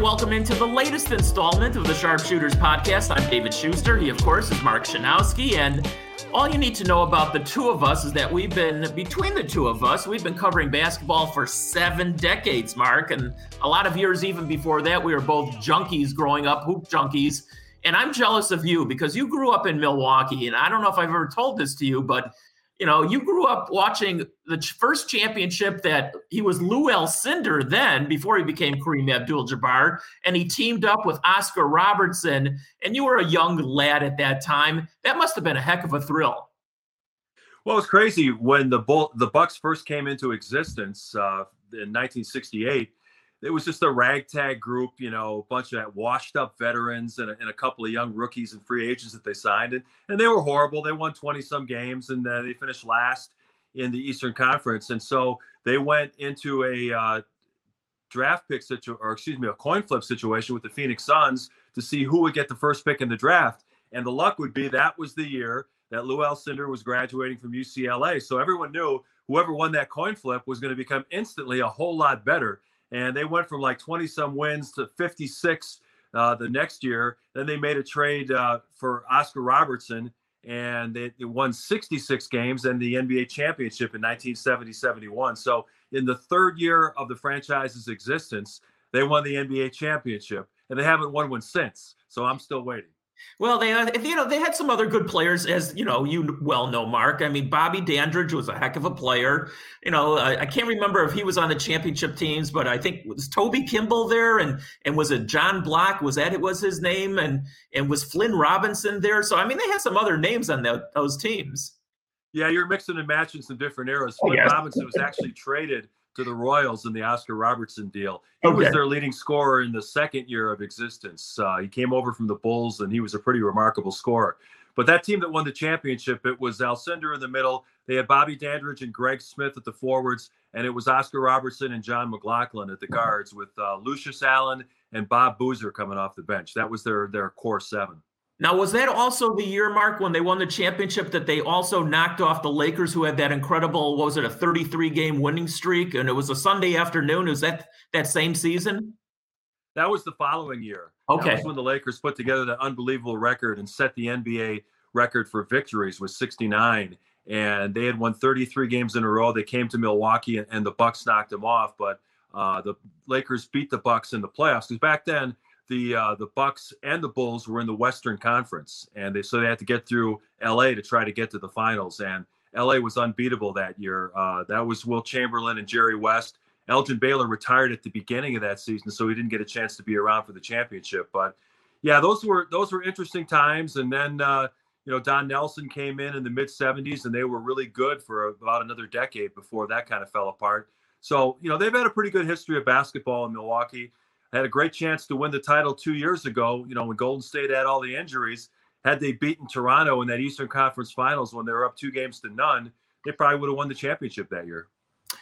And welcome into the latest installment of the Sharpshooters podcast. I'm David Schuster. He, of course, is Mark Schanowski. And all you need to know about the two of us is that we've been, between the two of us, we've been covering basketball for seven decades, Mark. And a lot of years even before that, we were both junkies growing up, hoop junkies. And I'm jealous of you because you grew up in Milwaukee. And I don't know if I've ever told this to you, but you know, you grew up watching the first championship that he was Lou Alcindor then before he became Kareem Abdul-Jabbar, and he teamed up with Oscar Robertson. And you were a young lad at that time. That must have been a heck of a thrill. Well, it's crazy when the Bull, the Bucks first came into existence uh, in 1968 it was just a ragtag group, you know, a bunch of washed up veterans and a, and a, couple of young rookies and free agents that they signed. And, and they were horrible. They won 20 some games and uh, they finished last in the Eastern Conference. And so they went into a uh, draft pick situation, or excuse me, a coin flip situation with the Phoenix Suns to see who would get the first pick in the draft. And the luck would be that was the year that Lou Alcindor was graduating from UCLA. So everyone knew whoever won that coin flip was going to become instantly a whole lot better and they went from like 20 some wins to 56 uh, the next year. Then they made a trade uh, for Oscar Robertson, and they, they, won 66 games and the NBA championship in 1970 71. So, in the third year of the franchise's existence, they won the NBA championship, and they haven't won one since. So, I'm still waiting. Well, uh, they you know they had some other good players, as you know you well know, Mark. I mean, Bobby Dandridge was a heck of a player. You know, I, I, can't remember if he was on the championship teams, but I think was Toby Kimball there, and and was it John Block? Was that it was his name? And and was Flynn Robinson there? So I mean, they had some other names on the, those teams. Yeah, you're mixing and matching some different eras. Oh, Flynn yes. Robinson was actually traded to the Royals in the Oscar Robertson deal. He okay. was their leading scorer in the second year of existence. Uh, he came over from the Bulls, and he was a pretty remarkable scorer. But that team that won the championship, it was Alcindor in the middle. They had Bobby Dandridge and Greg Smith at the forwards, and it was Oscar Robertson and Jon McGlocklin at the guards, with uh, Lucius Allen and Bob Boozer coming off the bench. That was their their core seven. Now, was that also the year, Mark, when they won the championship that they also knocked off the Lakers, who had that incredible, what was it, a 33 game winning streak? And it was a Sunday afternoon. Was that that same season? That was the following year. Okay. That was when the Lakers put together that unbelievable record and set the NBA record for victories with 69. And they had won 33 games in a row. They came to Milwaukee and, and the Bucks knocked them off. But uh, the Lakers beat the Bucks in the playoffs because back then – the uh, the Bucks and the Bulls were in the Western Conference, and they so they had to get through L.A. to try to get to the finals. And L.A. was unbeatable that year. Uh, that was Wilt Chamberlain and Jerry West. Elgin Baylor retired at the beginning of that season, so he didn't get a chance to be around for the championship. But yeah, those were those were interesting times. And then uh, you know Don Nelson came in in the mid '70s, and they were really good for about another decade before that kind of fell apart. So you know they've had a pretty good history of basketball in Milwaukee had a great chance to win the title two years ago. You know, when Golden State had all the injuries, had they beaten Toronto in that Eastern Conference Finals when they were up two games to none, they probably would have won the championship that year.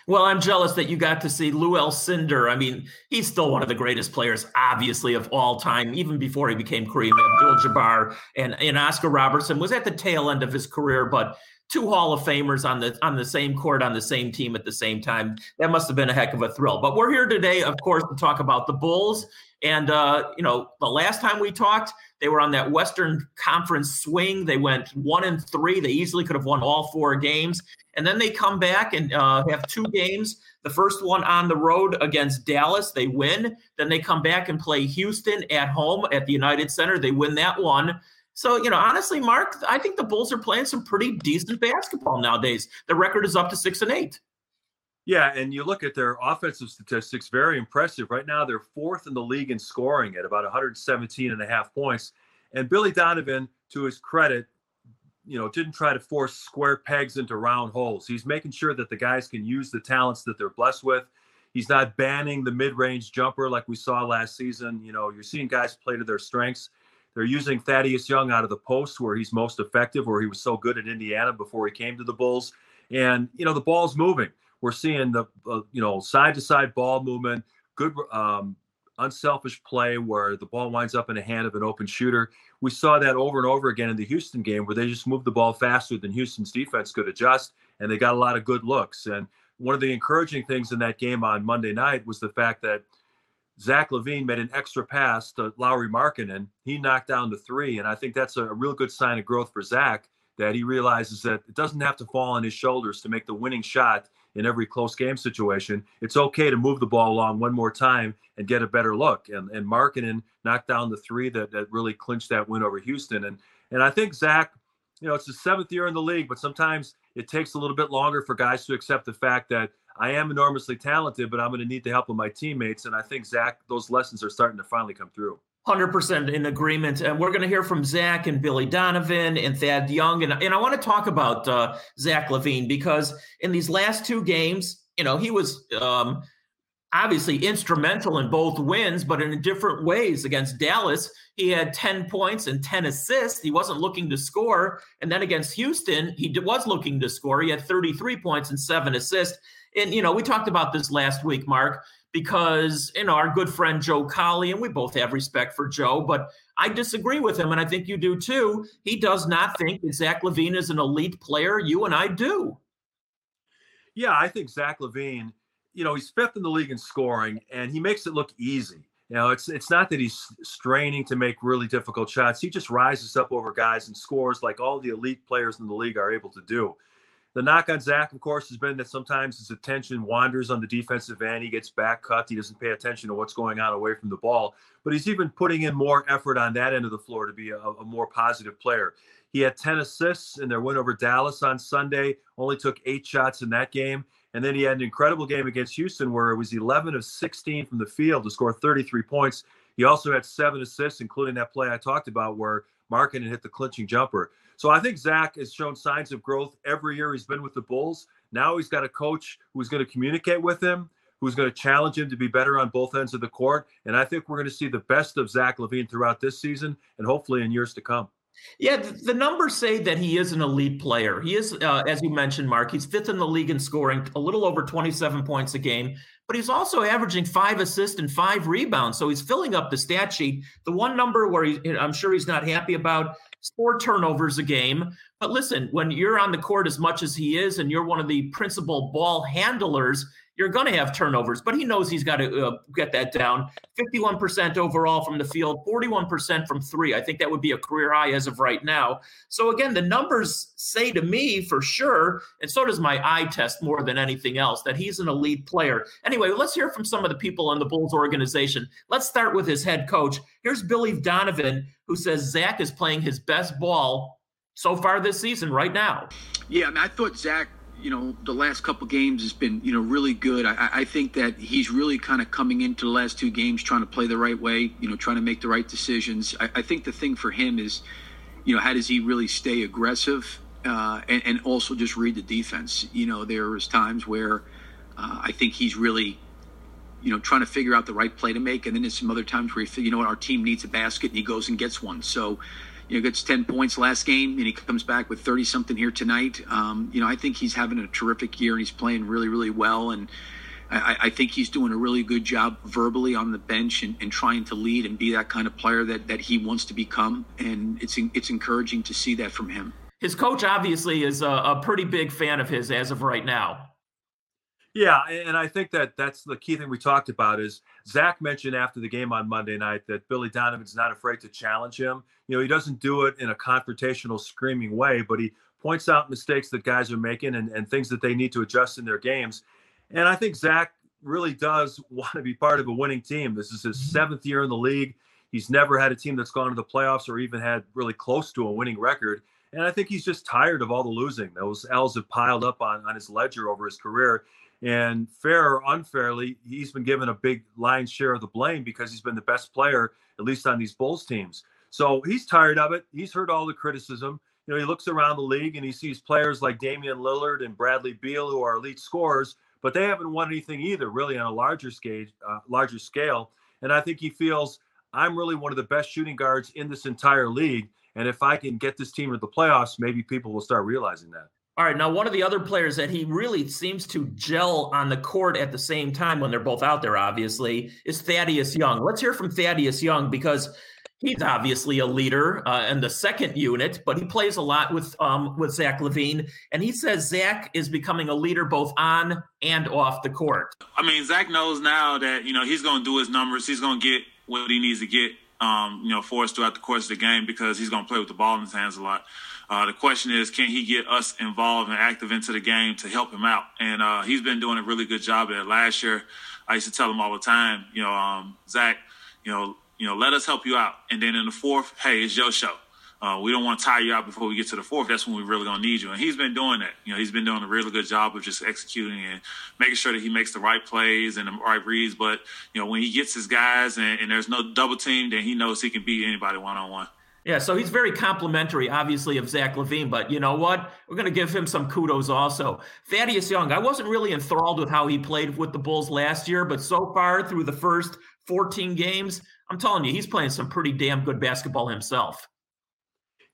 Well, I'm jealous that you got to see Lou Alcindor. I mean, he's still one of the greatest players, obviously, of all time, even before he became Kareem Abdul-Jabbar. And, and Oscar Robertson was at the tail end of his career, but two Hall of Famers on the on the same court on the same team at the same time. That must have been a heck of a thrill. But we're here today, of course, to talk about the Bulls. And uh, you know, the last time we talked, they were on that Western Conference swing. They went one and three. They easily could have won all four games. And then they come back and uh, have two games. The first one on the road against Dallas, they win. Then they come back and play Houston at home at the United Center. They win that one. So, you know, honestly, Mark, I think the Bulls are playing some pretty decent basketball nowadays. The record is up to six and eight. Yeah, and you look at their offensive statistics, very impressive. Right now, they're fourth in the league in scoring at about 117 and a half points. And Billy Donovan, to his credit, you know, didn't try to force square pegs into round holes. He's making sure that the guys can use the talents that they're blessed with. He's not banning the mid-range jumper like we saw last season. You know, you're seeing guys play to their strengths. They're using Thaddeus Young out of the post where he's most effective, where he was so good at Indiana before he came to the Bulls. And, you know, the ball's moving. We're seeing the, uh, you know, side to side ball movement, good, um, unselfish play where the ball winds up in the hand of an open shooter. We saw that over and over again in the Houston game where they just moved the ball faster than Houston's defense could adjust, and they got a lot of good looks. And one of the encouraging things in that game on Monday night was the fact that Zach LaVine made an extra pass to Lauri Markkanen. He knocked down the three, and I think that's a real good sign of growth for Zach that he realizes that it doesn't have to fall on his shoulders to make the winning shot in every close game situation. It's okay to move the ball along one more time and get a better look. And and Markkanen knocked down the three that, that really clinched that win over Houston. And and I think Zach, you know, it's his seventh year in the league, but sometimes it takes a little bit longer for guys to accept the fact that I am enormously talented, but I'm going to need the help of my teammates. And I think Zach, those lessons are starting to finally come through. 100% in agreement. And we're going to hear from Zach and Billy Donovan and Thad Young. And, and I want to talk about uh, Zach LaVine because in these last two games, you know, he was um, obviously instrumental in both wins, but in different ways. Against Dallas, he had 10 points and 10 assists. He wasn't looking to score. And then against Houston, he was looking to score. He had 33 points and seven assists. And, you know, we talked about this last week, Mark, because, you know, our good friend Joe Cowley, and we both have respect for Joe, but I disagree with him, and I think you do too. He does not think that Zach LaVine is an elite player. You and I do. Yeah, I think Zach LaVine, you know, he's fifth in the league in scoring, and he makes it look easy. You know, it's it's not that he's straining to make really difficult shots. He just rises up over guys and scores like all the elite players in the league are able to do. The knock on Zach, of course, has been that sometimes his attention wanders on the defensive end. He gets back cut. He doesn't pay attention to what's going on away from the ball. But he's even putting in more effort on that end of the floor to be a, a more positive player. He had 10 assists in their win over Dallas on Sunday, only took eight shots in that game. And then he had an incredible game against Houston where it was 11 of 16 from the field to score 33 points. He also had seven assists, including that play I talked about where Markkanen hit the clinching jumper. So I think Zach has shown signs of growth every year he's been with the Bulls. Now he's got a coach who's going to communicate with him, who's going to challenge him to be better on both ends of the court. And I think we're going to see the best of Zach LaVine throughout this season and hopefully in years to come. Yeah, the numbers say that he is an elite player. He is, uh, as you mentioned, Mark, he's fifth in the league in scoring, a little over 27 points a game, but he's also averaging five assists and five rebounds. So he's filling up the stat sheet. The one number where he, I'm sure he's not happy about four turnovers a game. But listen, when you're on the court as much as he is, and you're one of the principal ball handlers, you're going to have turnovers. But he knows he's got to uh, get that down. 51% overall from the field, 41% from three. I think that would be a career high as of right now. So again, the numbers say to me for sure, and so does my eye test more than anything else, that he's an elite player. Anyway, let's hear from some of the people in the Bulls organization. Let's start with his head coach. Here's Billy Donovan, who says Zach is playing his best ball so far this season right now. Yeah, I, mean, I thought Zach you know the last couple games has been you know really good. I, I think that he's really kind of coming into the last two games trying to play the right way. You know, trying to make the right decisions. I, I think the thing for him is, you know, how does he really stay aggressive uh, and, and, also just read the defense. You know, there was times where uh, I think he's really. You know, trying to figure out the right play to make, and then there's some other times where he, you know what, our team needs a basket, and he goes and gets one. So, you know, gets 10 points last game and he comes back with 30 something here tonight. Um, you know, I think he's having a terrific year and he's playing really, really well. And I, I think he's doing a really good job verbally on the bench and, and, trying to lead and be that kind of player that, that he wants to become. And it's, it's encouraging to see that from him. His coach obviously is a, a pretty big fan of his as of right now. Yeah, and I think that that's the key thing we talked about is Zach mentioned after the game on Monday night that Billy Donovan's not afraid to challenge him. You know, he doesn't do it in a confrontational, screaming way, but he points out mistakes that guys are making and, and things that they need to adjust in their games. And I think Zach really does want to be part of a winning team. This is his mm-hmm. seventh year in the league. He's never had a team that's gone to the playoffs or even had really close to a winning record. And I think he's just tired of all the losing. Those L's have piled up on, on his ledger over his career. And fair or unfairly, he's been given a big lion's share of the blame because he's been the best player, at least on these Bulls teams. So he's tired of it. He's heard all the criticism. You know, he looks around the league and he sees players like Damian Lillard and Bradley Beal who are elite scorers, but they haven't won anything either, really on a larger scale. Uh, larger scale. And I think he feels I'm really one of the best shooting guards in this entire league. And if I can get this team to the playoffs, maybe people will start realizing that. All right. Now, one of the other players that he really seems to gel on the court at the same time when they're both out there, obviously, is Thaddeus Young. Let's hear from Thaddeus Young because he's obviously a leader uh, in the second unit, but he plays a lot with um, with Zach LaVine, and he says Zach is becoming a leader both on and off the court. I mean, Zach knows now that you know he's going to do his numbers. He's going to get what he needs to get, um, you know, for us throughout the course of the game because he's going to play with the ball in his hands a lot. Uh, the question is, can he get us involved and active into the game to help him out? And uh, he's been doing a really good job at it. Last year, I used to tell him all the time, you know, um, Zach, you know, you know, let us help you out. And then in the fourth, hey, it's your show. Uh, we don't want to tire you out before we get to the fourth. That's when we really gonna need you. And he's been doing that. You know, he's been doing a really good job of just executing and making sure that he makes the right plays and the right reads. But you know, when he gets his guys and, and there's no double team, then he knows he can beat anybody one on one. Yeah, so he's very complimentary, obviously, of Zach LaVine, But you know what? We're going to give him some kudos also. Thaddeus Young, I wasn't really enthralled with how he played with the Bulls last year, but so far through the first 14 games, I'm telling you, he's playing some pretty damn good basketball himself.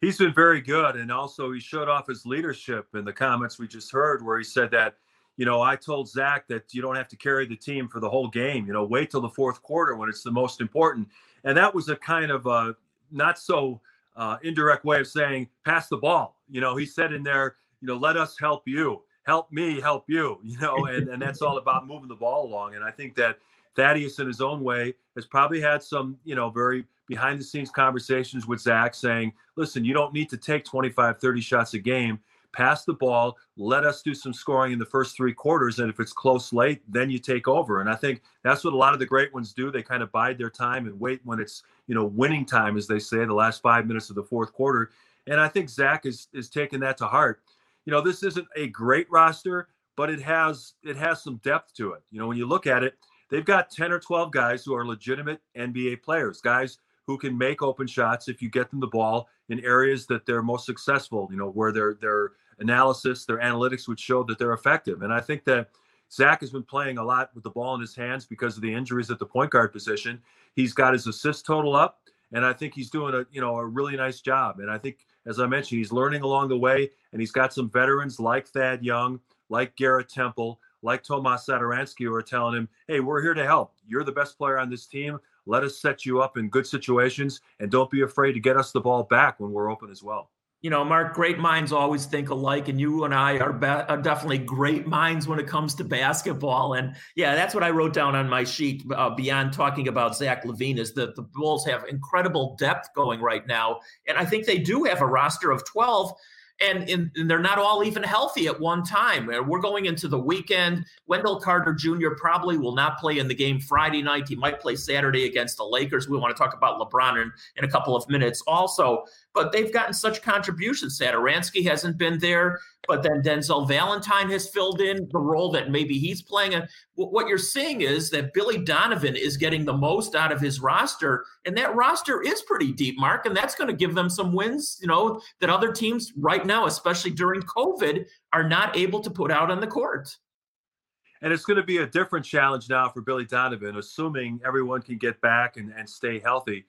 He's been very good. And also, he showed off his leadership in the comments we just heard, where he said that, you know, I told Zach that you don't have to carry the team for the whole game. You know, wait till the fourth quarter when it's the most important. And that was a kind of a not so uh, indirect way of saying pass the ball. You know, he said in there, you know, let us help you, help me, help you. You know, and and that's all about moving the ball along. And I think that Thaddeus, in his own way, has probably had some, you know, very behind the scenes conversations with Zach saying, listen, you don't need to take 25, 30 shots a game. Pass the ball, let us do some scoring in the first three quarters. And if it's close late, then you take over. And I think that's what a lot of the great ones do. They kind of bide their time and wait when it's, you know, winning time, as they say, the last five minutes of the fourth quarter. And I think Zach is is taking that to heart. You know, this isn't a great roster, but it has it has some depth to it. You know, when you look at it, they've got 10 or 12 guys who are legitimate NBA players, guys who can make open shots if you get them the ball in areas that they're most successful, you know, where their their analysis, their analytics would show that they're effective. And I think that Zach has been playing a lot with the ball in his hands because of the injuries at the point guard position. He's got his assist total up, and I think he's doing a you know a really nice job. And I think, as I mentioned, he's learning along the way, and he's got some veterans like Thad Young, like Garrett Temple, like Tomas Satoransky who are telling him, hey, we're here to help. You're the best player on this team. Let us set you up in good situations and don't be afraid to get us the ball back when we're open as well. You know, Mark, great minds always think alike, and you and I are, be- are definitely great minds when it comes to basketball. And yeah, that's what I wrote down on my sheet. Uh, beyond talking about Zach LaVine, is that the Bulls have incredible depth going right now, and I think they do have a roster of twelve and, in, and they're not all even healthy at one time. Uh, we're going into the weekend. Wendell Carter Jr. probably will not play in the game Friday night. He might play Saturday against the Lakers. We want to talk about LeBron in, in a couple of minutes also. But they've gotten such contributions. Satoransky hasn't been there. But then Denzel Valentine has filled in the role that maybe he's playing. And what you're seeing is that Billy Donovan is getting the most out of his roster, and that roster is pretty deep, Mark, and that's going to give them some wins, you know, that other teams right now, especially during COVID, are not able to put out on the court. And it's going to be a different challenge now for Billy Donovan, assuming everyone can get back and, and stay healthy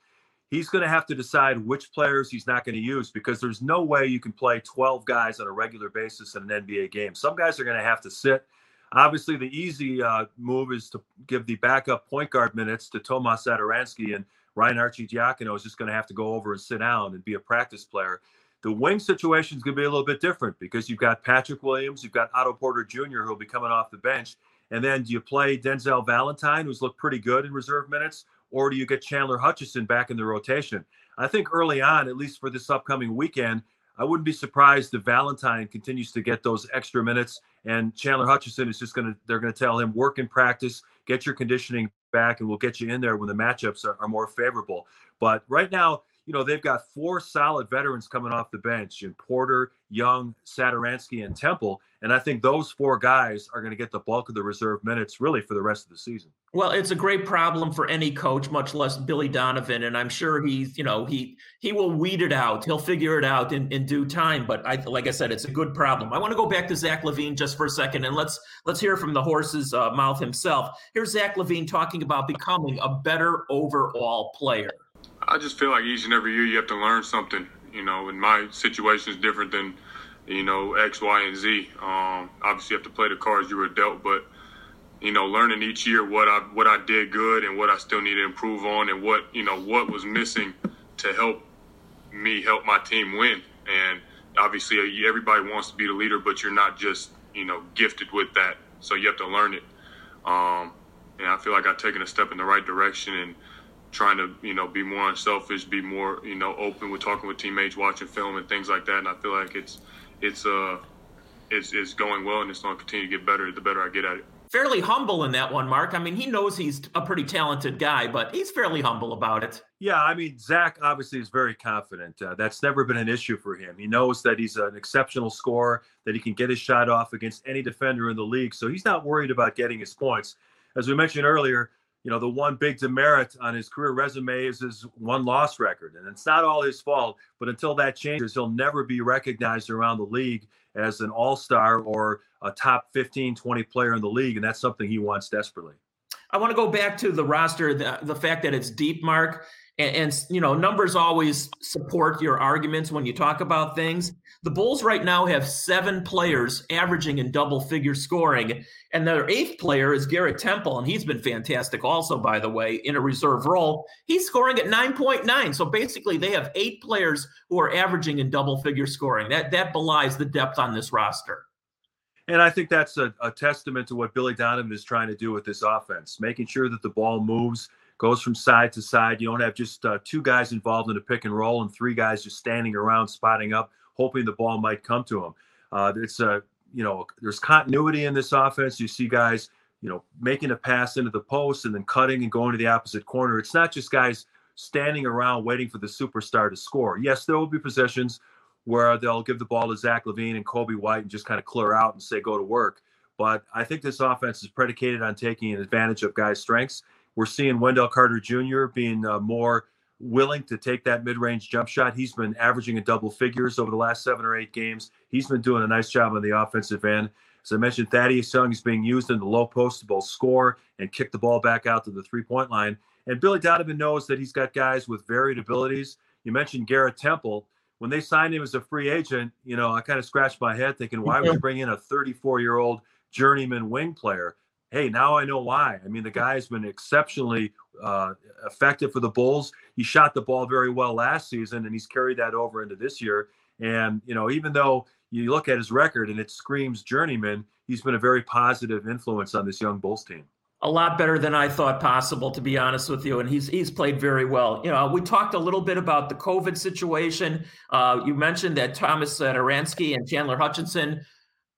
he's going to have to decide which players he's not going to use because there's no way you can play 12 guys on a regular basis in an NBA game. Some guys are going to have to sit. Obviously, the easy uh, move is to give the backup point guard minutes to Tomas Satoransky, and Ryan Arcidiacono is just going to have to go over and sit down and be a practice player. The wing situation is going to be a little bit different because you've got Patrick Williams, you've got Otto Porter Jr., who'll be coming off the bench. And then do you play Denzel Valentine, who's looked pretty good in reserve minutes? Or do you get Chandler Hutchison back in the rotation? I think early on, at least for this upcoming weekend, I wouldn't be surprised if Valentine continues to get those extra minutes and Chandler Hutchison is just going to, they're going to tell him work in practice, get your conditioning back, and we'll get you in there when the matchups are, are more favorable. But right now, you know, they've got four solid veterans coming off the bench in Porter, Young, Satoransky, and Temple. And I think those four guys are going to get the bulk of the reserve minutes really for the rest of the season. Well, it's a great problem for any coach, much less Billy Donovan. And I'm sure he's, you know, he he will weed it out. He'll figure it out in, in due time. But I like I said, it's a good problem. I want to go back to Zach LaVine just for a second and let's let's hear from the horse's uh, mouth himself. Here's Zach LaVine talking about becoming a better overall player. I just feel like each and every year you have to learn something. You know, and my situation is different than, you know, X, Y, and Z. Um, obviously, you have to play the cards you were dealt, but you know, learning each year what I what I did good and what I still need to improve on, and what you know what was missing to help me help my team win. And obviously, everybody wants to be the leader, but you're not just you know gifted with that, so you have to learn it. Um, and I feel like I've taken a step in the right direction and trying to you know be more unselfish, be more you know open with talking with teammates, watching film and things like that. And I feel like it's it's uh it's, it's going well and it's going to continue to get better the better I get at it. Fairly humble in that one, Mark. I mean, he knows he's a pretty talented guy, but he's fairly humble about it. Yeah, I mean, Zach obviously is very confident. Uh, that's never been an issue for him. He knows that he's an exceptional scorer, that he can get his shot off against any defender in the league. So he's not worried about getting his points. As we mentioned earlier, you know, the one big demerit on his career resume is his won loss record. And it's not all his fault, but until that changes, he'll never be recognized around the league as an all star or a top 15, 20 player in the league. And that's something he wants desperately. I want to go back to the roster, the, the fact that it's deep, Mark. And, and, you know, numbers always support your arguments when you talk about things. The Bulls right now have seven players averaging in double figure scoring, and their eighth player is Garrett Temple, and he's been fantastic also, by the way, in a reserve role. He's scoring at 9.9. So basically, they have eight players who are averaging in double figure scoring. That that belies the depth on this roster. And I think that's a, a testament to what Billy Donovan is trying to do with this offense, making sure that the ball moves goes from side to side. You don't have just uh, two guys involved in a pick and roll and three guys just standing around spotting up hoping the ball might come to them. Uh, it's a you know there's continuity in this offense. You see guys you know making a pass into the post and then cutting and going to the opposite corner. It's not just guys standing around waiting for the superstar to score. Yes, there will be possessions where they'll give the ball to Zach LaVine and Coby White and just kind of clear out and say go to work. But I think this offense is predicated on taking advantage of guys' strengths. We're seeing Wendell Carter Jr. being uh, more willing to take that mid-range jump shot. He's been averaging in double figures over the last seven or eight games. He's been doing a nice job on the offensive end. As I mentioned, Thaddeus Young is being used in the low post to both score and kick the ball back out to the three-point line. And Billy Donovan knows that he's got guys with varied abilities. You mentioned Garrett Temple. When they signed him as a free agent, you know, I kind of scratched my head thinking, why would you bring in a 34-year-old journeyman wing player? Hey, now I know why. I mean, the guy's been exceptionally uh, effective for the Bulls. He shot the ball very well last season, and he's carried that over into this year. And you know, even though you look at his record and it screams journeyman, he's been a very positive influence on this young Bulls team. A lot better than I thought possible, to be honest with you. And he's he's played very well. You know, we talked a little bit about the COVID situation. Uh, you mentioned that Tomas Satoransky and Chandler Hutchison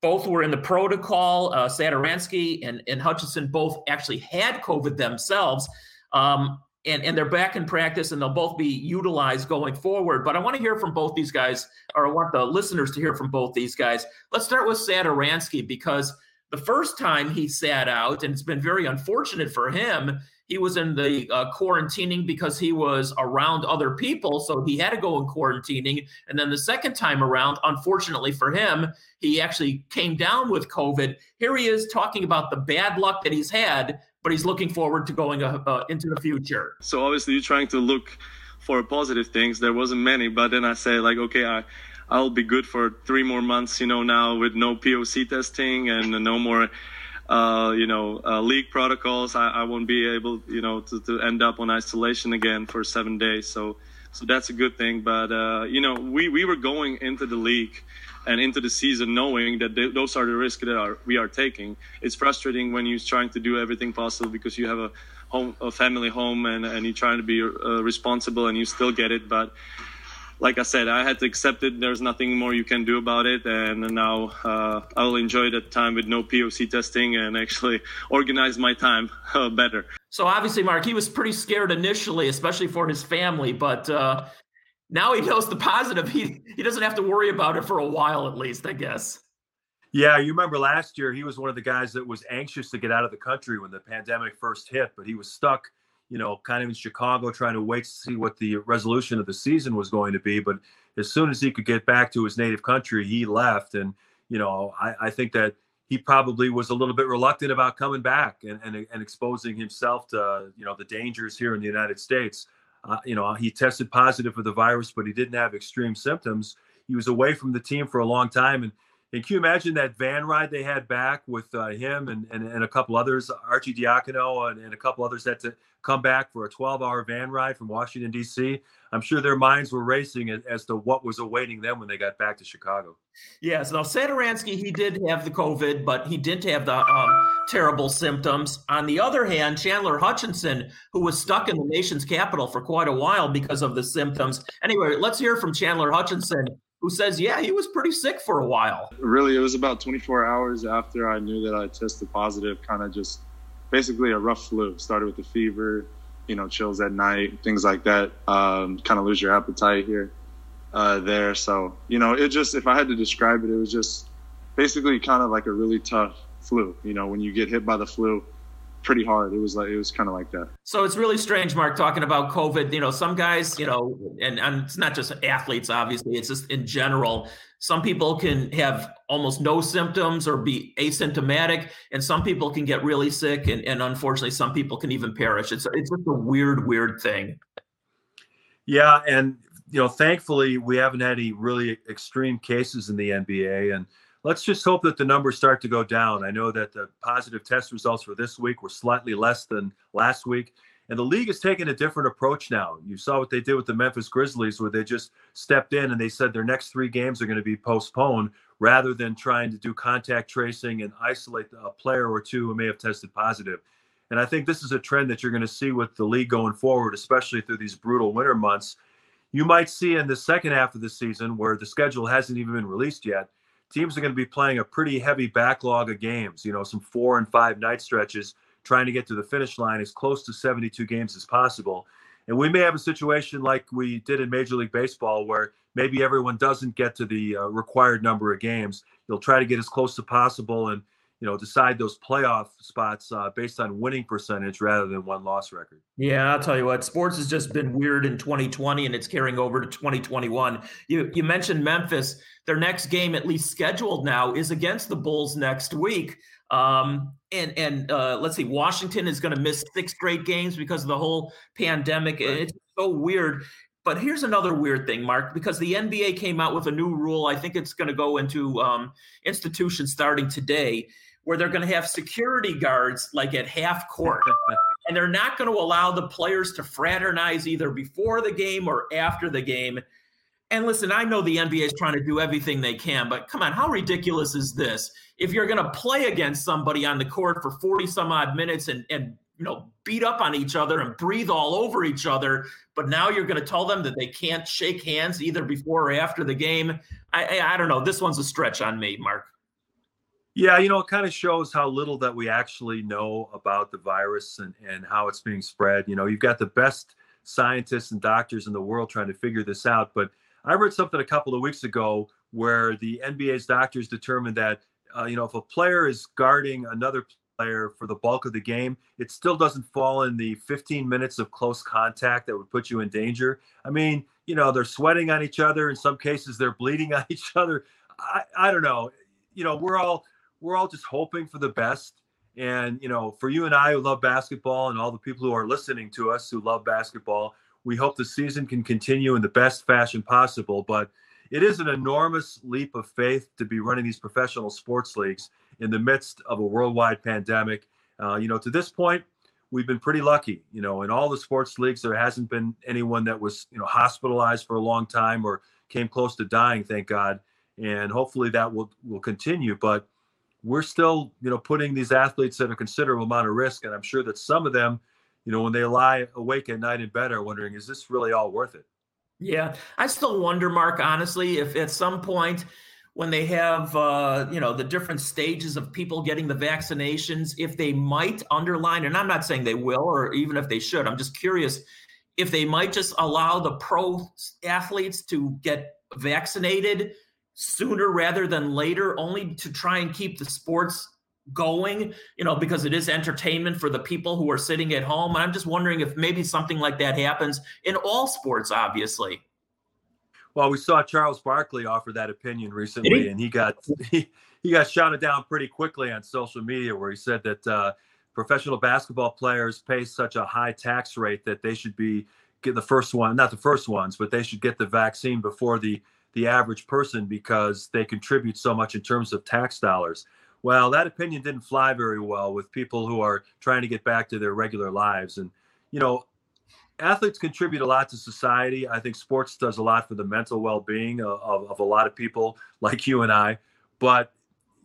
both were in the protocol. Uh, Satoransky and, and Hutchison both actually had COVID themselves. Um, and, and they're back in practice and they'll both be utilized going forward. But I want to hear from both these guys, or I want the listeners to hear from both these guys. Let's start with Satoransky because the first time he sat out, and it's been very unfortunate for him, he was in the uh, quarantining because he was around other people. So he had to go in quarantining. And then the second time around, unfortunately for him, he actually came down with COVID. Here he is talking about the bad luck that he's had, but he's looking forward to going uh, uh, into the future. So obviously, you're trying to look for positive things. There wasn't many, but then I say like, okay, I. I'll be good for three more months, you know, now with no POC testing and no more uh, you know, uh, league protocols, I, I, won't be able, you know, to, to, end up on isolation again for seven days. So, so that's a good thing. But uh, you know, we we were going into the league and into the season knowing that they, those are the risks that are we are taking. It's frustrating when you're trying to do everything possible because you have a home, a family home, and and you're trying to be uh, responsible, and you still get it, but like I said, I had to accept it. There's nothing more you can do about it, and now uh, I'll enjoy that time with no POC testing and actually organize my time uh, better. So obviously, Mark, he was pretty scared initially, especially for his family, but uh, now he knows the positive. He he doesn't have to worry about it for a while, at least, I guess. Yeah, you remember last year he was one of the guys that was anxious to get out of the country when the pandemic first hit, but he was stuck you know, kind of in Chicago trying to wait to see what the resolution of the season was going to be. But as soon as he could get back to his native country, he left. And, you know, I, I think that he probably was a little bit reluctant about coming back and, and, and exposing himself to, you know, the dangers here in the United States. Uh, you know, he tested positive for the virus, but he didn't have extreme symptoms. He was away from the team for a long time. And And can you imagine that van ride they had back with uh, him and, and, and a couple others, Arcidiacono and, and a couple others had to come back for a 12 hour van ride from Washington, D.C. I'm sure their minds were racing as, to what was awaiting them when they got back to Chicago. Yes. Now, Satoransky, he did have the COVID, but he didn't have the um, terrible symptoms. On the other hand, Chandler Hutchison, who was stuck in the nation's capital for quite a while because of the symptoms. Anyway, let's hear from Chandler Hutchison who says, yeah, he was pretty sick for a while. Really, it was about 24 hours after I knew that I tested positive, kind of just basically a rough flu. Started with the fever, you know, chills at night, things like that. Um, kind of lose your appetite here, uh, there. So, you know, it just, if I had to describe it, it was just basically kind of like a really tough flu. You know, when you get hit by the flu, pretty hard. It was like it was kind of like that. So it's really strange, Mark, talking about COVID. You know, some guys, you know, and, and it's not just athletes, obviously. It's just in general. Some people can have almost no symptoms or be asymptomatic, and some people can get really sick, and, and unfortunately, some people can even perish. It's it's just a weird, weird thing. Yeah, and you know, thankfully, we haven't had any really extreme cases in the NBA, and let's just hope that the numbers start to go down. I know that the positive test results for this week were slightly less than last week. And the league is taking a different approach now. You saw what they did with the Memphis Grizzlies, where they just stepped in and they said their next three games are going to be postponed rather than trying to do contact tracing and isolate a player or two who may have tested positive. And I think this is a trend that you're going to see with the league going forward, especially through these brutal winter months. You might see in the second half of the season, where the schedule hasn't even been released yet, teams are going to be playing a pretty heavy backlog of games, you know, some four and five night stretches, trying to get to the finish line as close to 72 games as possible. And we may have a situation like we did in Major League Baseball where maybe everyone doesn't get to the uh, required number of games. You'll try to get as close as possible and you know decide those playoff spots uh, based on winning percentage rather than won loss record. Yeah, I'll tell you what, sports has just been weird in 2020 and it's carrying over to 2021. You you mentioned Memphis. Their next game, at least scheduled now, is against the Bulls next week. Um, and and uh, let's see, Washington is going to miss six straight games because of the whole pandemic. Right. It's so weird. But here's another weird thing, Mark, because the NBA came out with a new rule. I think it's going to go into um, institutions starting today where they're going to have security guards like at half court. and they're not going to allow the players to fraternize either before the game or after the game. And listen, I know the NBA is trying to do everything they can, but come on, how ridiculous is this? If you're going to play against somebody on the court for 40 some odd minutes and, and you know beat up on each other and breathe all over each other but now you're going to tell them that they can't shake hands either before or after the game I, I, I don't know this one's a stretch on me mark yeah, you know, it kind of shows how little that we actually know about the virus and, and how it's being spread. You know, you've got the best scientists and doctors in the world trying to figure this out. But I read something a couple of weeks ago where the NBA's doctors determined that, uh, you know, if a player is guarding another player for the bulk of the game, it still doesn't fall in the 15 minutes of close contact that would put you in danger. I mean, you know, they're sweating on each other. In some cases, they're bleeding on each other. I, I don't know. You know, we're all we're all just hoping for the best. And, you know, for you and I who love basketball and all the people who are listening to us who love basketball, we hope the season can continue in the best fashion possible. But it is an enormous leap of faith to be running these professional sports leagues in the midst of a worldwide pandemic. Uh, you know, to this point, we've been pretty lucky. You know, in all the sports leagues, there hasn't been anyone that was, you know, hospitalized for a long time or came close to dying, thank God. And hopefully that will will continue. But we're still, you know, putting these athletes at a considerable amount of risk. And I'm sure that some of them, you know, when they lie awake at night in bed are wondering, is this really all worth it? Yeah. I still wonder, Mark, honestly, if at some point when they have, uh, you know, the different stages of people getting the vaccinations, if they might underline, and I'm not saying they will, or even if they should, I'm just curious if they might just allow the pro athletes to get vaccinated sooner rather than later, only to try and keep the sports going, you know, because it is entertainment for the people who are sitting at home. And I'm just wondering if maybe something like that happens in all sports, obviously. Well, we saw Charles Barkley offer that opinion recently, he? and he got he, he got shouted down pretty quickly on social media, where he said that uh, professional basketball players pay such a high tax rate that they should be get the first one, not the first ones, but they should get the vaccine before the the average person because they contribute so much in terms of tax dollars. Well, that opinion didn't fly very well with people who are trying to get back to their regular lives. And, you know, athletes contribute a lot to society. I think sports does a lot for the mental well being of, of, of, a lot of people like you and I. But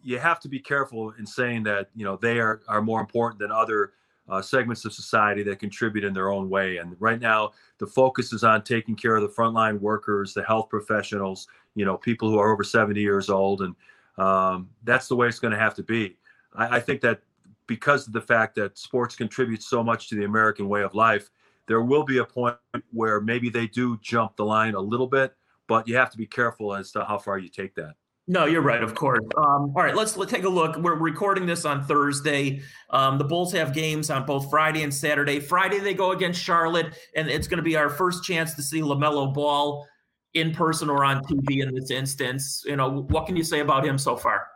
you have to be careful in saying that, you know, they are, are more important than other uh, segments of society that contribute in their own way. And right now, the focus is on taking care of the frontline workers, the health professionals, you know, people who are over 70 years old. And um, that's the way it's going to have to be. I, I think that because of the fact that sports contribute so much to the American way of life, there will be a point where maybe they do jump the line a little bit, but you have to be careful as to how far you take that. No, you're right, of course. Um, all right, let's, let's take a look. We're recording this on Thursday. Um, the Bulls have games on both Friday and Saturday. Friday, they go against Charlotte, and it's going to be our first chance to see LaMelo Ball in person or on TV in this instance. You know, what can you say about him so far?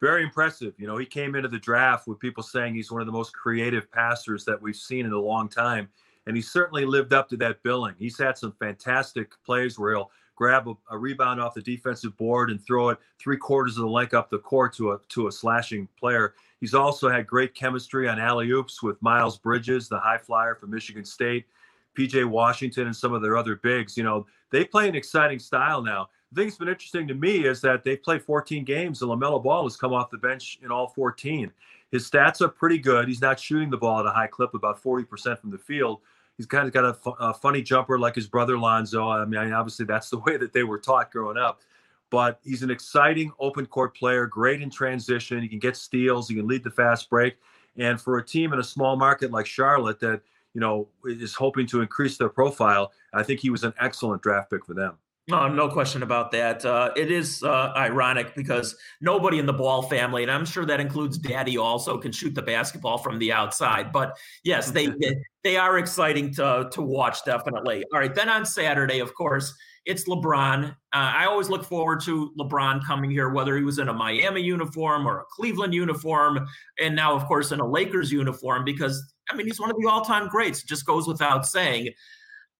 Very impressive. You know, he came into the draft with people saying he's one of the most creative passers that we've seen in a long time. And he certainly lived up to that billing. He's had some fantastic plays where he'll grab a, a, rebound off the defensive board and throw it three quarters of the length up the court to a to a slashing player. He's also had great chemistry on alley oops with Miles Bridges, the high flyer from Michigan State, PJ Washington, and some of their other bigs. You know, they play an exciting style now. The thing that's been interesting to me is that they've played 14 games and LaMelo Ball has come off the bench in all 14. His stats are pretty good. He's not shooting the ball at a high clip, about 40% from the field, he's kind of got a, funny jumper like his brother Lonzo. I mean, obviously that's the way that they were taught growing up. But he's an exciting open court player, great in transition. He can get steals. He can lead the fast break. And for a team in a small market like Charlotte that you know is hoping to increase their profile, I think he was an excellent draft pick for them. Oh, no question about that. Uh, it is uh, ironic because nobody in the Ball family, and I'm sure that includes Daddy, also can shoot the basketball from the outside. But yes, they they are exciting to to watch. Definitely. All right, then on Saturday, of course, it's LeBron. Uh, I always look forward to LeBron coming here, whether he was in a Miami uniform or a Cleveland uniform, and now, of course, in a Lakers uniform, because I mean, he's one of the all time greats. It just goes without saying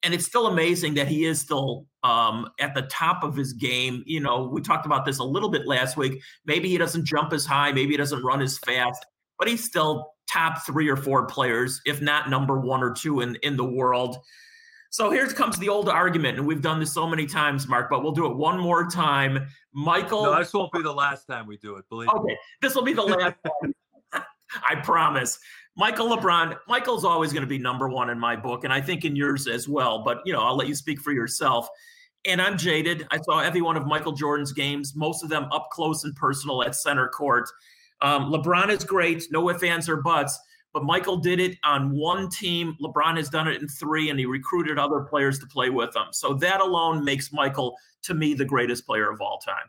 and it's still amazing that he is still um, at the top of his game. You know, we talked about this a little bit last week. Maybe he doesn't jump as high, maybe he doesn't run as fast, but he's still top three or four players, if not number one or two in, in the world. So here comes the old argument, and we've done this so many times, Mark, but we'll do it one more time. Michael. No, this won't be the last time we do it, believe okay, me. Okay, this will be the last time. I promise. Michael LeBron, Michael's always going to be number one in my book, and I think in yours as well. But you know, I'll let you speak for yourself. And I'm jaded. I saw every one of Michael Jordan's games, most of them up close and personal at center court. Um, LeBron is great, no ifs, ands, or buts. But Michael did it on one team. LeBron has done it in three, and he recruited other players to play with him. So that alone makes Michael, to me, the greatest player of all time.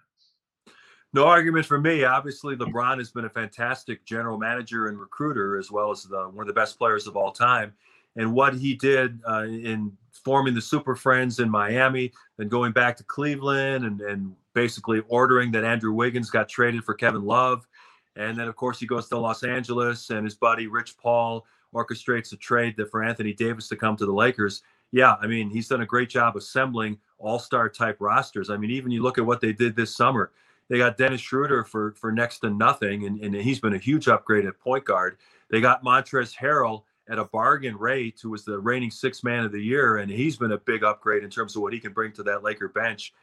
No argument for me. Obviously, LeBron has been a fantastic general manager and recruiter, as well as the, one of the best players of all time. And what he did uh, in forming the Super Friends in Miami, then going back to Cleveland, and, and basically ordering that Andrew Wiggins got traded for Kevin Love. And then, of course, he goes to Los Angeles, and his buddy Rich Paul orchestrates a trade that for Anthony Davis to come to the Lakers. Yeah, I mean, he's done a great job assembling all star type rosters. I mean, even you look at what they did this summer they got Dennis Schroeder for for next to nothing, and, and he's been a huge upgrade at point guard. They got Montrezl Harrell at a bargain rate, who was the reigning six man of the year, and he's been a big upgrade in terms of what he can bring to that Laker bench.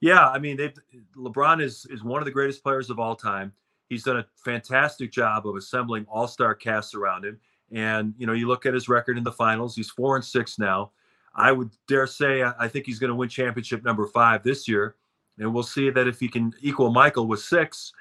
Yeah, I mean, LeBron is is one of the greatest players of all time. He's done a fantastic job of assembling all star casts around him. And you know, you look at his record in the finals; he's four and six now. I would dare say I think he's going to win championship number five this year. And we'll see that if he can equal Michael with six,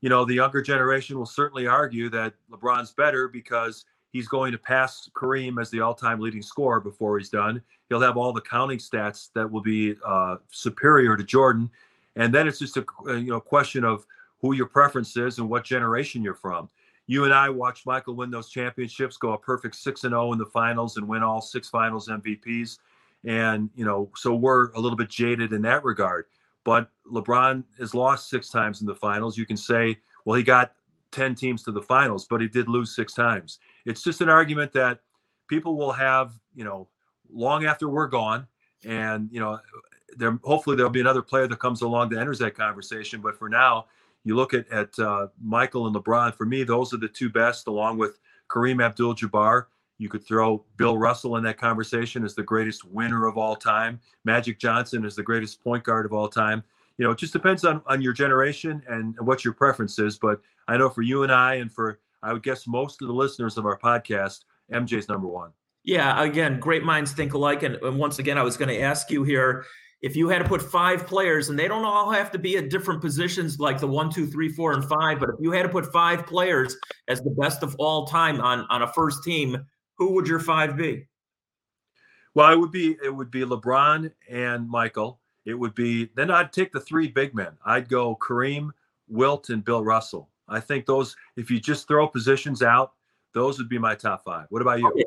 you know, the younger generation will certainly argue that LeBron's better because he's going to pass Kareem as the all-time leading scorer before he's done. He'll have all the counting stats that will be uh, superior to Jordan, and then it's just a you know question of who your preference is and what generation you're from. You and I watched Michael win those championships, go a perfect six and zero oh in the finals, and win all six finals MVPs. And you know, so we're a little bit jaded in that regard. But LeBron has lost six times in the finals. You can say, well, he got 10 teams to the finals, but he did lose six times. It's just an argument that people will have, you know, long after we're gone. And, you know, there hopefully there'll be another player that comes along that enters that conversation. But for now, you look at at uh, Michael and LeBron. For me, those are the two best, along with Kareem Abdul-Jabbar. You could throw Bill Russell in that conversation as the greatest winner of all time. Magic Johnson is the greatest point guard of all time. You know, it just depends on on your generation and what your preference is. But I know for you and I, and for I would guess most of the listeners of our podcast, MJ's number one. Yeah, again, great minds think alike. And, and once again, I was going to ask you here if you had to put five players, and they don't all have to be at different positions like the one, two, three, four, and five, but if you had to put five players as the best of all time on on a first team, who would your five be? Well, it would be it would be LeBron and Michael. It would be then I'd take the three big men. I'd go Kareem, Wilt, and Bill Russell. I think those if you just throw positions out, those would be my top five. What about you? Okay.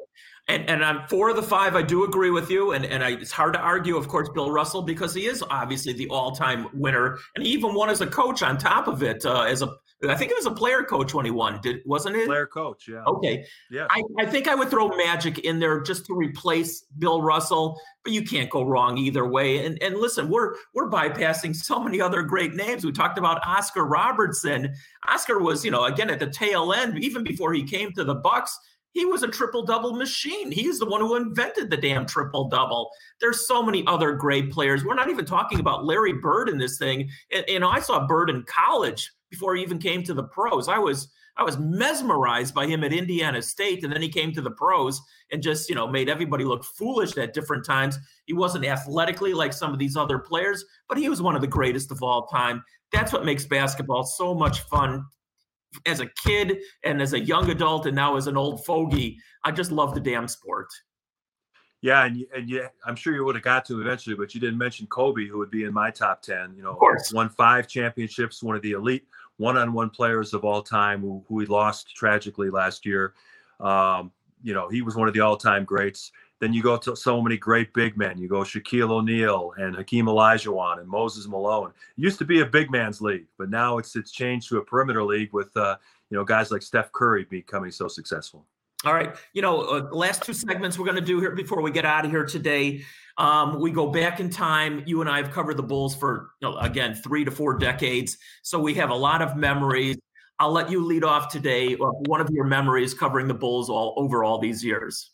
And and on four of the five, I do agree with you. And and I, it's hard to argue, of course, Bill Russell because he is obviously the all-time winner, and he even won as a coach on top of it uh, as a I think it was a player coach when he won, did wasn't it? Player coach, yeah. Okay. Yeah. I, I think I would throw Magic in there just to replace Bill Russell, but you can't go wrong either way. And and listen, we're we're bypassing so many other great names. We talked about Oscar Robertson. Oscar was, you know, again at the tail end, even before he came to the Bucks he was a triple double machine. He's the one who invented the damn triple double. There's so many other great players. We're not even talking about Larry Bird in this thing. And, and I saw Bird in college before he even came to the pros. I was I was mesmerized by him at Indiana State, and then he came to the pros and just you know made everybody look foolish at different times. He wasn't athletically like some of these other players, but he was one of the greatest of all time. That's what makes basketball so much fun as a kid and as a young adult and now as an old fogey. I just love the damn sport. Yeah, and and yeah, I'm sure you would have got to eventually, but you didn't mention Kobe, who would be in my top ten. You know, won five championships, one of the elite one-on-one players of all time, who who we lost tragically last year. Um, you know, he was one of the all-time greats. Then you go to so many great big men. You go Shaquille O'Neal and Hakeem Olajuwon and Moses Malone. It used to be a big man's league, but now it's it's changed to a perimeter league with uh, you know guys like Steph Curry becoming so successful. All right, you know, uh, last two segments we're going to do here before we get out of here today. Um, we go back in time. You and I have covered the Bulls for you know, again three to four decades, so we have a lot of memories. I'll let you lead off today. Uh, one of your memories covering the Bulls all over all these years.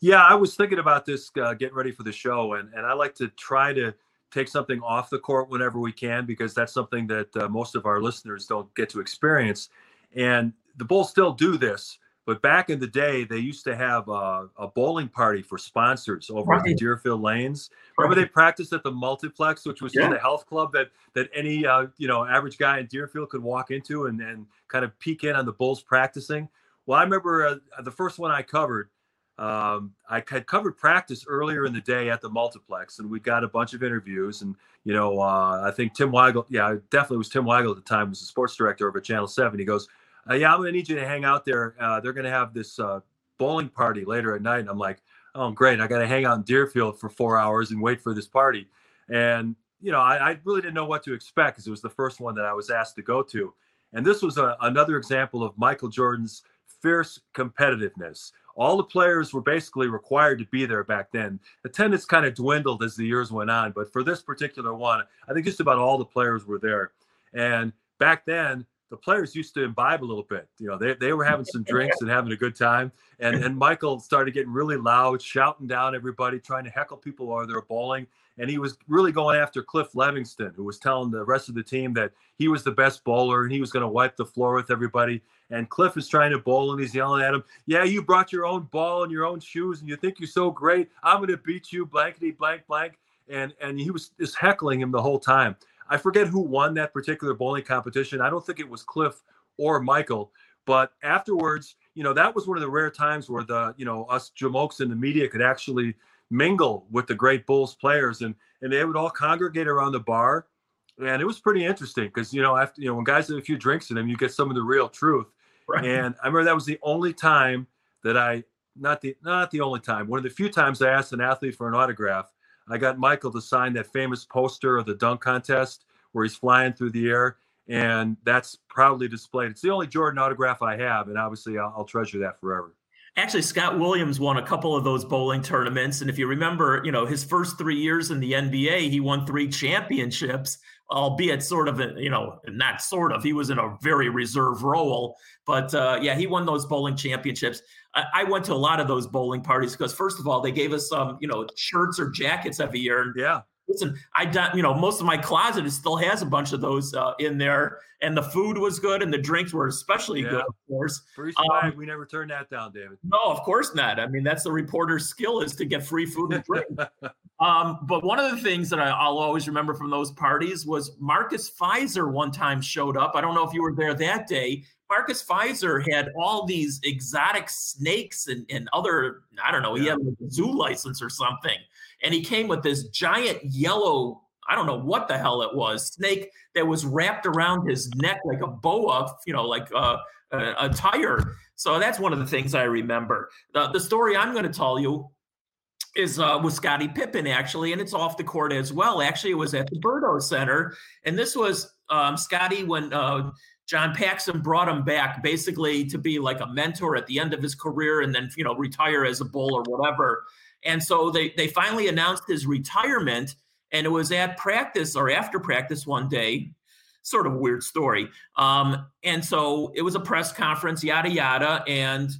Yeah, I was thinking about this uh, getting ready for the show, and and I like to try to take something off the court whenever we can because that's something that uh, most of our listeners don't get to experience. And the Bulls still do this, but back in the day, they used to have a, a bowling party for sponsors over right. at the Deerfield Lanes. Remember, they practiced at the Multiplex, which was yeah. the health club that that any uh, you know average guy in Deerfield could walk into and and kind of peek in on the Bulls practicing. Well, I remember uh, the first one I covered um, I had covered practice earlier in the day at the multiplex, and we got a bunch of interviews. And you know, uh, I think Tim Weigel, yeah, definitely was Tim Weigel at the time, was the sports director over at Channel Seven. He goes, uh, "Yeah, I'm to need you to hang out there. Uh, they're to have this uh, bowling party later at night." And I'm like, "Oh, great! I got to hang out in Deerfield for four hours and wait for this party." And you know, I, I really didn't know what to expect because it was the first one that I was asked to go to, and this was a, another example of Michael Jordan's fierce competitiveness all the players were basically required to be there back then. Attendance kind of dwindled as the years went on, but for this particular one, I think just about all the players were there. And back then, the players used to imbibe a little bit. You know, they, they were having some drinks and having a good time. And and Michael started getting really loud, shouting down everybody, trying to heckle people while they're bowling. And he was really going after Cliff Levingston, who was telling the rest of the team that he was the best bowler and he was going to wipe the floor with everybody. And Cliff is trying to bowl and he's yelling at him, Yeah, you brought your own ball and your own shoes and you think you're so great. I'm going to beat you, blankety blank blank. And, and he was just heckling him the whole time. I forget who won that particular bowling competition. I don't think it was Cliff or Michael, but afterwards, you know, that was one of the rare times where the, you know, us jamokes in the media could actually mingle with the great Bulls players and and they would all congregate around the bar. And it was pretty interesting because you know, after you know, when guys have a few drinks in them, you get some of the real truth. Right. And I remember that was the only time that I not the not the only time, one of the few times I asked an athlete for an autograph. I got Michael to sign that famous poster of the dunk contest where he's flying through the air, and that's proudly displayed. It's the only Jordan autograph I have, and obviously I'll, I'll treasure that forever. Actually, Scott Williams won a couple of those bowling tournaments. And if you remember, you know, his first three years in the NBA, he won three championships, albeit sort of, you know, not sort of, he was in a very reserve role. But uh, yeah, he won those bowling championships. I, I went to a lot of those bowling parties because, first of all, they gave us some, you know, shirts or jackets every year. Yeah listen, I done, you know, most of my closet still has a bunch of those uh, in there, and the food was good, and the drinks were especially yeah. good, of course. Free swag, um, we never turn that down, David. No, of course not. I mean, that's the reporter's skill is to get free food and drink. um, but one of the things that I, will always remember from those parties was Marcus Fizer one time showed up. I don't know if you were there that day. Marcus Fizer had all these exotic snakes and, and other, I don't know, he had a zoo license or something and he came with this giant yellow I don't know what the hell it was snake that was wrapped around his neck like a boa, you know, like uh, a, a tire. So that's one of the things I remember. The, the story I'm going to tell you is uh, with Scottie Pippen actually, and it's off the court as well. Actually, it was at the Berto Center, and this was um, Scottie when. Uh, John Paxson brought him back basically to be like a mentor at the end of his career and then, you know, retire as a bull or whatever. And so they they finally announced his retirement, and it was at practice or after practice one day. Sort of weird story. Um, and so it was a press conference, yada yada, and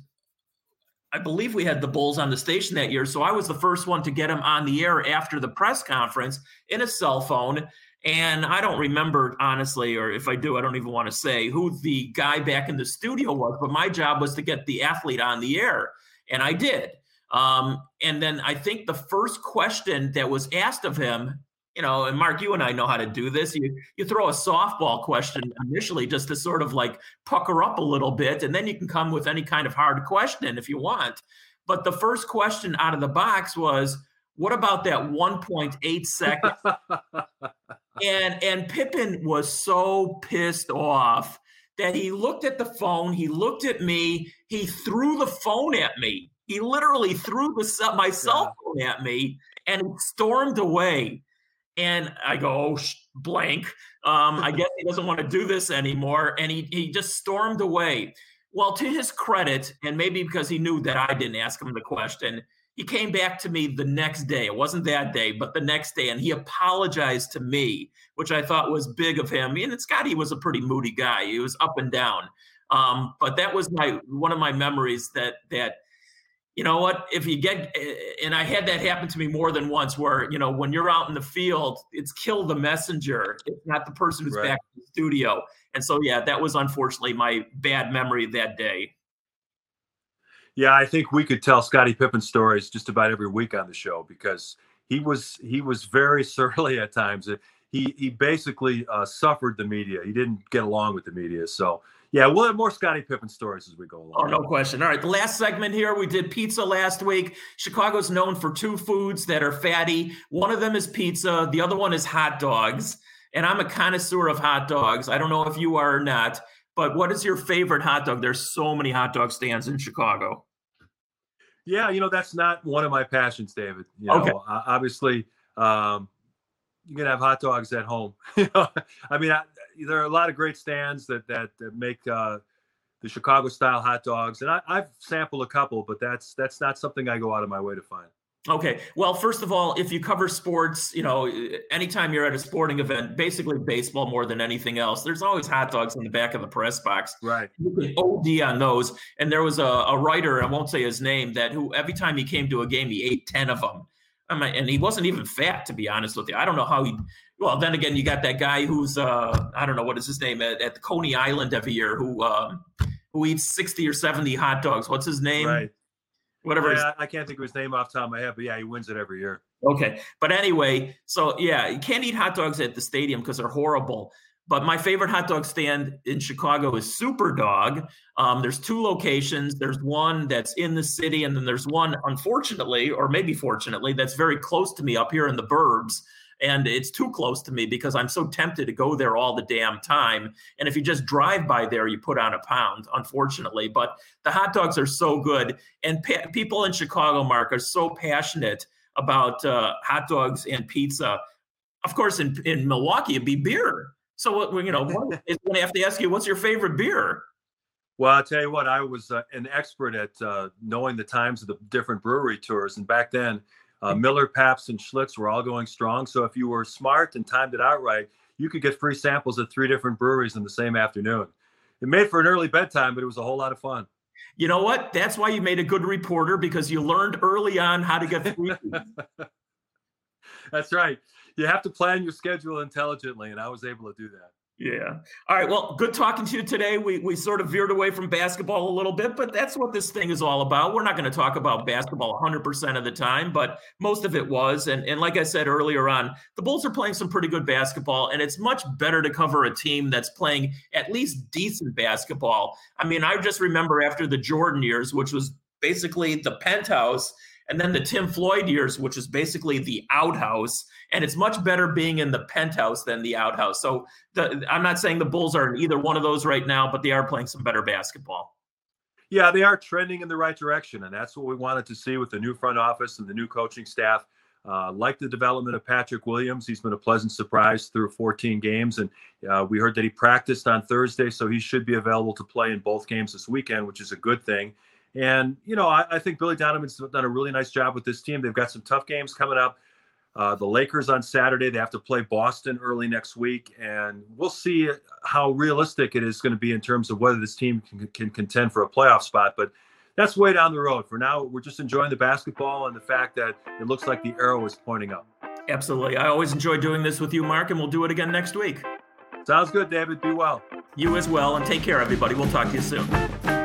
I believe we had the Bulls on the station that year. So I was the first one to get him on the air after the press conference in a cell phone. And I don't remember, honestly, or if I do, I don't even want to say who the guy back in the studio was, but my job was to get the athlete on the air. And I did. Um, and then I think the first question that was asked of him, you know, and Mark, you and I know how to do this. You you throw a softball question initially just to sort of like pucker up a little bit, and then you can come with any kind of hard question if you want. But the first question out of the box was, "What about that 1.8 seconds?" and and Pippen was so pissed off that he looked at the phone, he looked at me, he threw the phone at me he literally threw the my cell phone at me and stormed away. And I go, oh, blank. Um, I guess he doesn't want to do this anymore. And he, he just stormed away. Well, to his credit, and maybe because he knew that I didn't ask him the question, he came back to me the next day. It wasn't that day, but the next day, and he apologized to me, which I thought was big of him. And Scottie was a pretty moody guy; he was up and down. Um, but that was my one of my memories that that you know what if you get eh, and i had that happen to me more than once where you know when you're out in the field it's kill the messenger it's not the person who's right. back in the studio. And so yeah that was unfortunately my bad memory that day. Yeah i think we could tell scottie pippen stories just about every week on the show because he was he was very surly at times. He he basically uh, suffered the media. He didn't get along with the media. So yeah, we'll have more Scottie Pippen stories as we go along. Oh, no question. All right, the last segment here, we did pizza last week. Chicago's known for two foods that are fatty. One of them is pizza, the other one is hot dogs. And I'm a connoisseur of hot dogs. I don't know if you are or not, but what is your favorite hot dog? There's so many hot dog stands in Chicago. Yeah, you know, that's not one of my passions, David. You know, okay. obviously, um, you can have hot dogs at home. I mean, I, there are a lot of great stands that that, that make uh, the Chicago style hot dogs, and I, I've sampled a couple, but that's that's not something I go out of my way to find. Okay. Well, first of all, if you cover sports, you know, anytime you're at a sporting event, basically baseball more than anything else, there's always hot dogs in the back of the press box. Right. You can OD on those. And there was a, a writer, I won't say his name, that who every time he came to a game, he ate 10 of them. I mean, and he wasn't even fat, to be honest with you. I don't know how he well, then again, you got that guy who's uh, I don't know what is his name at, at the Coney Island every year who um, who eats sixty or seventy hot dogs. What's his name? Right. Whatever. Yeah, I can't think of his name off the top of my head, but yeah, he wins it every year. Okay, but anyway, so yeah, you can't eat hot dogs at the stadium because they're horrible. But my favorite hot dog stand in Chicago is Superdawg. Um, there's two locations. There's one that's in the city, and then there's one, unfortunately, or maybe fortunately, that's very close to me up here in the burbs and it's too close to me because I'm so tempted to go there all the damn time. And if you just drive by there, you put on a pound, unfortunately. But the hot dogs are so good, and pa- people in Chicago, Mark, are so passionate about uh, hot dogs and pizza. Of course, in in Milwaukee, it'd be beer. So what you know, is going to have to ask you, what's your favorite beer? Well, I'll tell you what, I was uh, an expert at uh, knowing the times of the different brewery tours. And back then, uh, mm-hmm. Miller, Pabst, and Schlitz were all going strong. So if you were smart and timed it out right, you could get free samples at three different breweries in the same afternoon. It made for an early bedtime, but it was a whole lot of fun. You know what? That's why you made a good reporter because you learned early on how to get free. That's right. You have to plan your schedule intelligently, and I was able to do that. Yeah. All right. Well, good talking to you today. We we sort of veered away from basketball a little bit, but that's what this thing is all about. We're not going to talk about basketball 100% of the time, but most of it was. And and like I said earlier on, the Bulls are playing some pretty good basketball, and it's much better to cover a team that's playing at least decent basketball. I mean, I just remember after the Jordan years, which was basically the penthouse and then the Tim Floyd years, which is basically the outhouse. And it's much better being in the penthouse than the outhouse. So the, I'm not saying the Bulls are in either one of those right now, but they are playing some better basketball. Yeah, they are trending in the right direction. And that's what we wanted to see with the new front office and the new coaching staff. Uh, like the development of Patrick Williams, he's been a pleasant surprise through 14 games. And uh, we heard that he practiced on Thursday, so he should be available to play in both games this weekend, which is a good thing. And, you know, I, I, think Billy Donovan's done a really nice job with this team. They've got some tough games coming up. Uh, the Lakers on Saturday, they have to play Boston early next week. And we'll see how realistic it is going to be in terms of whether this team can, can contend for a playoff spot. But that's way down the road. For now, we're just enjoying the basketball and the fact that it looks like the arrow is pointing up. Absolutely. I always enjoy doing this with you, Mark, and we'll do it again next week. Sounds good, David. Be well. You as well. And take care, everybody. We'll talk to you soon.